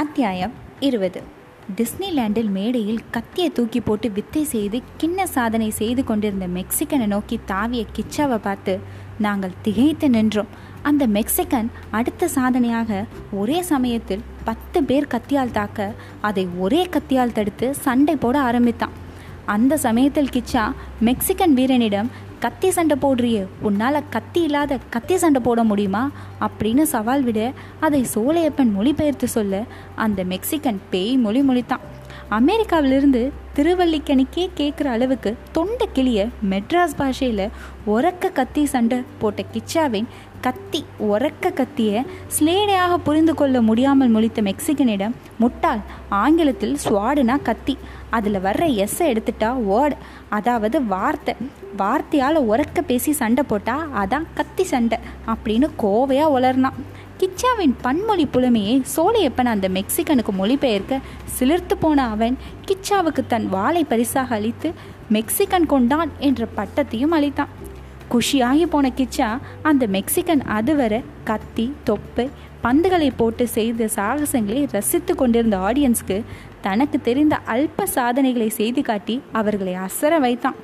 அத்தியாயம் இருபது. டிஸ்னிலேண்டில் மேடையில் கத்தியை தூக்கி போட்டு வித்தை செய்து கிண்ண சாதனை செய்து கொண்டிருந்த மெக்சிகனை நோக்கி தாவிய கிச்சாவை பார்த்து நாங்கள் திகைத்து நின்றோம். அந்த மெக்சிகன் அடுத்த சாதனையாக ஒரே சமயத்தில் பத்து பேர் கத்தியால் தாக்க அதை ஒரே கத்தியால் தடுத்து சண்டை போட ஆரம்பித்தான். அந்த சமயத்தில் கிச்சா மெக்சிகன் வீரனிடம் கத்தி சண்டை போடுறியே? உன்னால் கத்தி இல்லாத கத்தி சண்டை போட முடியுமா? அப்படின்னு சவால் விட அதை சோலையப்பன் மொழிபெயர்த்து சொல்ல அந்த மெக்சிகன் பேய் மொழி மொழித்தான். அமெரிக்காவிலிருந்து திருவல்லிக்கணிக்கே கேட்குற அளவுக்கு தொண்டை கிளிய மெட்ராஸ் பாஷையில் உறக்க கத்தி சண்டை போட்ட கிச்சாவின் கத்தி உறக்க கத்திய ஸ்லேடையாக புரிந்து கொள்ள முடியாமல் முழித்த மெக்சிகனிடம் முட்டாள் ஆங்கிலத்தில் ஸ்வாடுனா கத்தி. அதில் வர்ற எஸ்ஸை எடுத்துட்டா வேர்டு அதாவது வார்த்தை. வார்த்தையால் உறக்க பேசி சண்டை போட்டால் அதான் கத்தி சண்டை அப்படின்னு கோவையாக உளர்னான் கிச்சாவின் பன்மொழி புலமையை சோழையப்பன் அந்த மெக்சிகனுக்கு மொழிபெயர்க்க சிலிர்த்து போன அவன் கிச்சாவுக்கு தன் வாளை பரிசாக அளித்து மெக்சிகன் கொண்டான் என்ற பட்டத்தையும் அளித்தான். குஷியாகி போன கிச்சா அந்த மெக்சிகன் அதுவரை கத்தி தொப்பு பந்துகளை போட்டு செய்த சாகசங்களை ரசித்து கொண்டிருந்த ஆடியன்ஸ்க்கு தனக்கு தெரிந்த அல்ப சாதனைகளை செய்து காட்டி அவர்களை அசர வைத்தான்.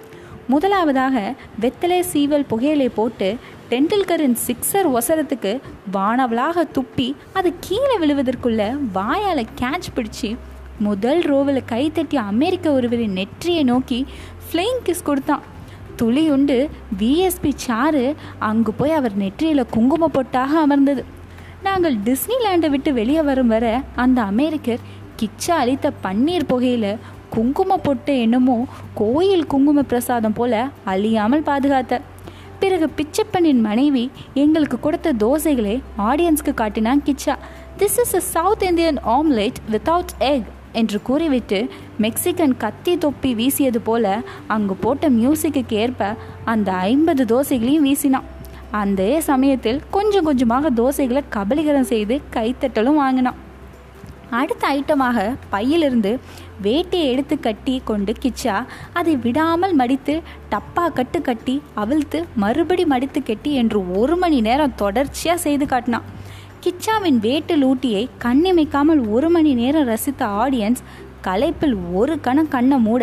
முதலாவதாக வெத்தலை சீவல் புகையிலை போட்டு டெண்டுல்கரின் சிக்ஸர் ஒசரத்துக்கு வானவளாக துப்பி அது கீழே விழுவதற்குள்ள வாயால் கேட்ச் பிடிச்சி முதல் ரோவில் கைத்தட்டி அமெரிக்க ஒருவரின் நெற்றியை நோக்கி ஃப்ளைங் கிஸ் கொடுத்தான். துளி உண்டு விஎஸ்பி சாரு அங்கு போய் அவர் நெற்றியில் குங்கும பொட்டாக அமர்ந்தது. நாங்கள் டிஸ்னிலேண்டை விட்டு வெளியே வரும் வர அந்த அமெரிக்கர் கிச்சா அளித்த பன்னீர் புகையில் குங்கும பொட்டு என்னமோ கோயில் குங்கும பிரசாதம் போல அழியாமல் பாதுகாத்தார். பிறகு பிச்சப்பனின் மனைவி எங்களுக்கு கொடுத்த தோசைகளை ஆடியன்ஸ்க்கு காட்டினான் Kichcha. This is a South Indian omelette without egg என்று கூறிவிட்டு மெக்சிகன் கத்தி தொப்பி வீசியது போல அங்கு போட்ட மியூசிக்கு ஏற்ப அந்த ஐம்பது தோசைகளையும் வீசினான். அந்த சமயத்தில் கொஞ்சம் கொஞ்சமாக தோசைகளை கபலீகரம் செய்து கைத்தட்டலும் வாங்கினான். அடுத்த ஐட்டமாக பையிலிருந்து வேட்டியை எடுத்து கட்டி கொண்டு கிச்சா அதை விடாமல் மடித்து டப்பா கட்டு கட்டி அவிழ்த்து மறுபடி மடித்து கட்டி என்று ஒரு மணி நேரம் தொடர்ச்சியாக செய்து காட்டினான். கிச்சாவின் வேட்டு லூட்டியை கண்ணிமைக்காமல் ஒரு மணி நேரம் ரசித்த ஆடியன்ஸ் களைப்பில் ஒரு கணம் கண்ணை மூட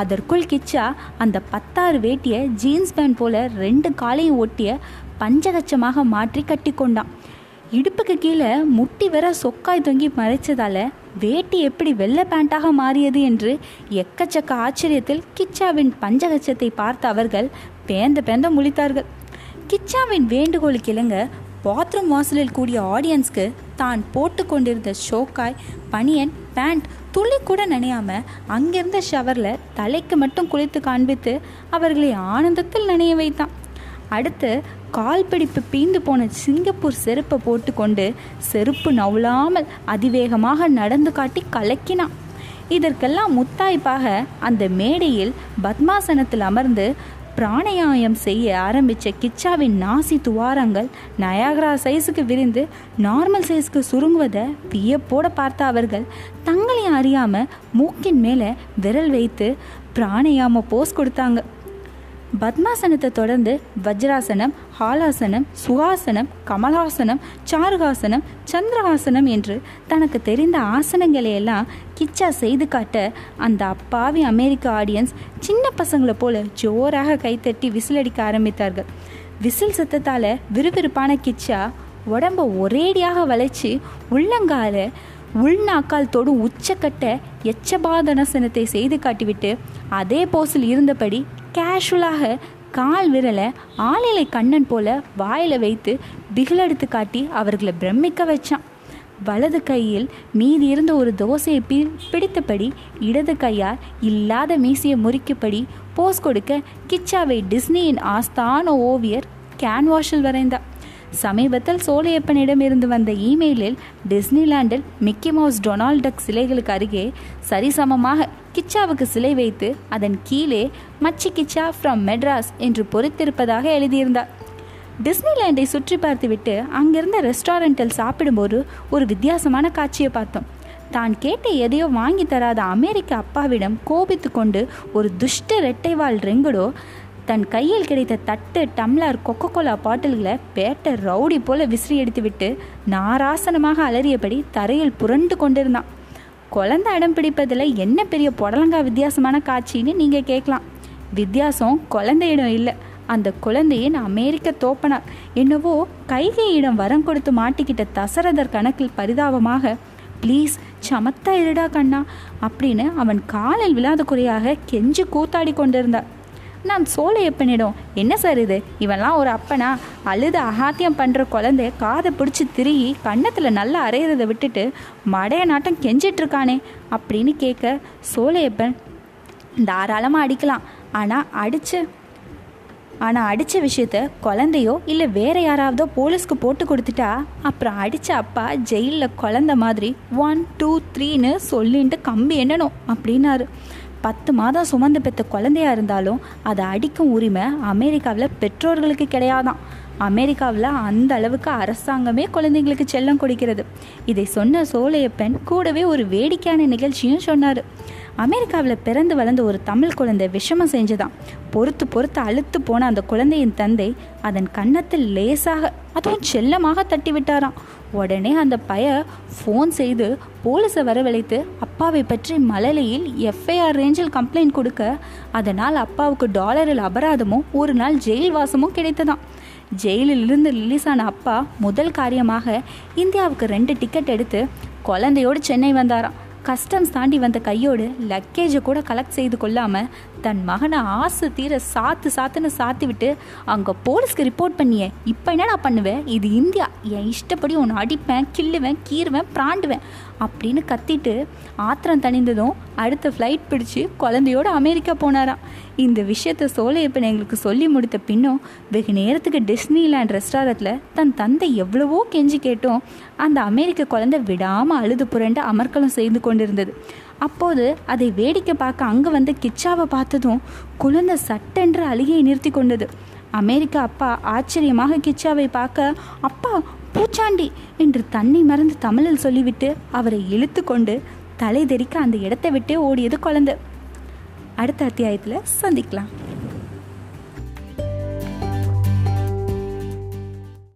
அதற்குள் கிச்சா அந்த பத்தாறு வேட்டியை ஜீன்ஸ் பேண்ட் போல ரெண்டு காலையும் ஒட்டிய பஞ்சகச்சமாக மாற்றி கட்டி கொண்டான். இடுப்புக்கு கீழே முட்டி வர சொக்காய் தொங்கி மறைச்சதால வேட்டி எப்படி வெள்ளை பேண்டாக மாறியது என்று எக்கச்சக்க ஆச்சரியத்தில் கிச்சாவின் பஞ்சகச்சத்தை பார்த்த அவர்கள் பேந்த பேந்த முழித்தார்கள். கிச்சாவின் வேண்டுகோளுக்கு இணங்க பாத்ரூம் வாசலில் கூடிய ஆடியன்ஸ்க்கு தான் போட்டு கொண்டிருந்த ஷோக்காய் பனியன் பேண்ட் துளி கூட நினையாம அங்கிருந்த ஷவரில் தலைக்கு மட்டும் குளித்து காண்பித்து அவர்களை ஆனந்தத்தில் நினைய வைத்தான். அடுத்து கால் பிடிப்பு பீந்து போன சிங்கப்பூர் செருப்பை போட்டுக்கொண்டு செருப்பு நவுலாமல் அதிவேகமாக நடந்து காட்டி கலக்கினான். இதற்கெல்லாம் முத்தாய்ப்பாக அந்த மேடையில் பத்மாசனத்தில் அமர்ந்து பிராணயாயம் செய்ய ஆரம்பித்த கிச்சாவின் நாசி துவாரங்கள் நயாகரா சைஸுக்கு விரிந்து நார்மல் சைஸ்க்கு சுருங்குவதை வியப்போட பார்த்த அவர்கள் தங்களை அறியாமல் மூக்கின் மேலே விரல் வைத்து பிராணயாம போஸ் கொடுத்தாங்க. பத்மாசனத்தை தொடர்ந்து வஜ்ராசனம் ஹாலாசனம் சுகாசனம் கமலாசனம் சாருகாசனம் சந்திரஹாசனம் என்று தனக்கு தெரிந்த ஆசனங்களை எல்லாம் கிச்சா செய்து காட்ட அந்த அப்பாவி அமெரிக்க ஆடியன்ஸ் சின்ன பசங்களை போல ஜோராக கைத்தட்டி விசிலடிக்க ஆரம்பித்தார்கள். விசில் சத்தத்தால் விறுவிறுப்பான கிச்சா உடம்ப ஒரேடியாக வளைச்சி உள்ளங்கால உள்நாக்கால் தொடும் உச்சக்கட்ட எச்சபாதனசனத்தை செய்து காட்டிவிட்டு அதே போஸில் இருந்தபடி கேஷுவலாக கால் விரலை ஆளிலை கண்ணன் போல வாயில் வைத்து பிகிலெடுத்து காட்டி அவர்களை பிரமிக்க வச்சான். வலது கையில் மீதி இருந்த ஒரு தோசையை பி பிடித்தபடி இடது கையால் இல்லாத மீசையை முறிக்கப்படி போஸ் கொடுக்க கிச்சாவை டிஸ்னியின் ஆஸ்தான ஓவியர் கேன்வாஷில் வரைந்தார். சமீபத்தில் சோழையப்பனிடமிருந்து வந்த இமெயிலில் டிஸ்னிலாண்டில் மிக்கி மவுஸ் டொனால்ட் டக் சிலைகளுக்கு அருகே சரிசமமாக கிச்சாவுக்கு சிலை வைத்து அதன் கீழே மச்சி கிச்சா ஃப்ரம் மெட்ராஸ் என்று பொறித்திருப்பதாக எழுதியிருந்தார். டிஸ்னிலாண்டை சுற்றி பார்த்துவிட்டு அங்கிருந்த ரெஸ்டாரண்ட்டில் சாப்பிடும்போது ஒரு வித்தியாசமான காட்சியை பார்த்தோம். தான் கேட்ட எதையோ வாங்கி தராத அமெரிக்க அப்பாவிடம் கோபித்து கொண்டு ஒரு துஷ்ட ரெட்டைவால் ரெங்குடோ தன் கையில் கிடைத்த தட்டு டம்ளர் கொக்கோ கோலா பாட்டில்களை பேட்டை ரவுடி போல விசிறி எடுத்துவிட்டு நாராசனமாக அலறியபடி தரையில் புரண்டு கொண்டிருந்தான். குழந்தை அடம் பிடிப்பதில் என்ன பெரிய புடலங்கா வித்தியாசமான காட்சின்னு நீங்கள் கேட்கலாம். வித்தியாசம் குழந்தையிடம் இல்லை. அந்த குழந்தையின் அமெரிக்க தோப்பனார். என்னவோ கைகையிடம் வரம் கொடுத்து மாட்டிக்கிட்ட தசரதர் கணக்கில் பரிதாபமாக ப்ளீஸ் சமத்தா இருடா கண்ணா அப்படின்னு அவன் காலில் விழாத குறையாக கெஞ்சு கூத்தாடி கொண்டிருந்தார். நான் சோழையப்பனிடம் என்ன சார் இது? இவன்லாம் ஒரு அப்பனா? அழுது அகாத்தியம் பண்ணுற குழந்தைய காதை பிடிச்சி திருகி கன்னத்தில் நல்லா அரைகிறத விட்டுட்டு மடைய நாட்டம் கெஞ்சிட்ருக்கானே? அப்படின்னு கேட்க சோழையப்பன் தாராளமாக அடிக்கலாம். ஆனால் அடித்து ஆனால் அடித்த விஷயத்த குழந்தையோ இல்லை வேற யாராவதோ போலீஸ்க்கு போட்டு கொடுத்துட்டா அப்புறம் அடித்த அப்பா ஜெயிலில் குழந்த மாதிரி ஒன் டூ த்ரீன்னு சொல்லின்ட்டு கம்பி எண்ணணும் அப்படின்னாரு. பத்து மாதம் சுமந்து பெற்ற குழந்தையா இருந்தாலும் அதை அடிக்கும் உரிமை அமெரிக்காவில் பெற்றோர்களுக்கு கிடையாதான். அமெரிக்காவில் அந்த அளவுக்கு அரசாங்கமே குழந்தைங்களுக்கு செல்லம் கொடுக்கிறது. இதை சொன்ன சோழையப்பன் கூடவே ஒரு வேடிக்கையான நிகழ்ச்சியும் சொன்னார். அமெரிக்காவில் பிறந்து வளர்ந்த ஒரு தமிழ் குழந்தை விஷமம் செஞ்சுதான். பொறுத்து பொறுத்து அழுத்து போன அந்த குழந்தையின் தந்தை அதன் கன்னத்தில் லேசாக அதுவும் செல்லமாக தட்டி விட்டாராம் உடனே அந்த பய ஃபோன் செய்து போலீஸை வரவழைத்து அப்பாவை பற்றி மலலையில் எஃப்ஐஆர் ரேஞ்சில் கம்ப்ளைண்ட் கொடுக்க. அதனால் அப்பாவுக்கு டாலரில் அபராதமும் ஒரு நாள் ஜெயில் வாசமும் கிடைத்ததாம். ஜெயிலிலிருந்து ரிலீஸ் ஆன அப்பா முதல் காரியமாக இந்தியாவுக்கு ரெண்டு டிக்கெட் எடுத்து குழந்தையோடு சென்னை வந்தாராம். கஸ்டம்ஸ் தாண்டி வந்த கையோடு லக்கேஜை கூட கலெக்ட் செய்து கொள்ளாமல் தன் மகனை ஆசை தீர சாத்து சாத்துன்னு சாத்தி விட்டு அங்கே போலீஸ்க்கு ரிப்போர்ட் பண்ணியே. இப்போ என்ன நான் பண்ணுவேன் இது இந்தியா. என் இஷ்டப்படி ஒன்று அடிப்பேன் கிள்ளுவேன் கீறுவேன் பிராண்டுவேன் அப்படின்னு கத்திட்டு ஆத்திரம் தணிந்ததும் அடுத்த ஃப்ளைட் பிடிச்சி குழந்தையோடு அமெரிக்கா போனாராம். இந்த விஷயத்த சோழையப்பன் எங்களுக்கு சொல்லி முடித்த பின்னும் வெகு நேரத்துக்கு டிஸ்னிலேண்ட் ரெஸ்டாரண்ட்டில் தன் தந்தை எவ்வளவோ கெஞ்சி கேட்டோம். அந்த அமெரிக்க குழந்தை விடாமல் அழுது புரண்டு அமர்க்கலம் செய்து கொண்டிருந்தது. அப்போது அதை வேடிக்கை பார்க்க அங்கே வந்த கிச்சாவை பார்த்ததும் குழந்தை சட்டென்று அழுகையை நிறுத்தி கொண்டது. அமெரிக்க அப்பா ஆச்சரியமாக கிச்சாவை பார்க்க அப்பா பூச்சாண்டி! என்று தன்னை மறந்து தமிழில் சொல்லிவிட்டு அவரை இழுத்து கொண்டு தலை தெறிக்க அந்த இடத்தை விட்டே ஓடியது குழந்தை. அடுத்த அத்தியாயத்தில் சந்திக்கலாம்.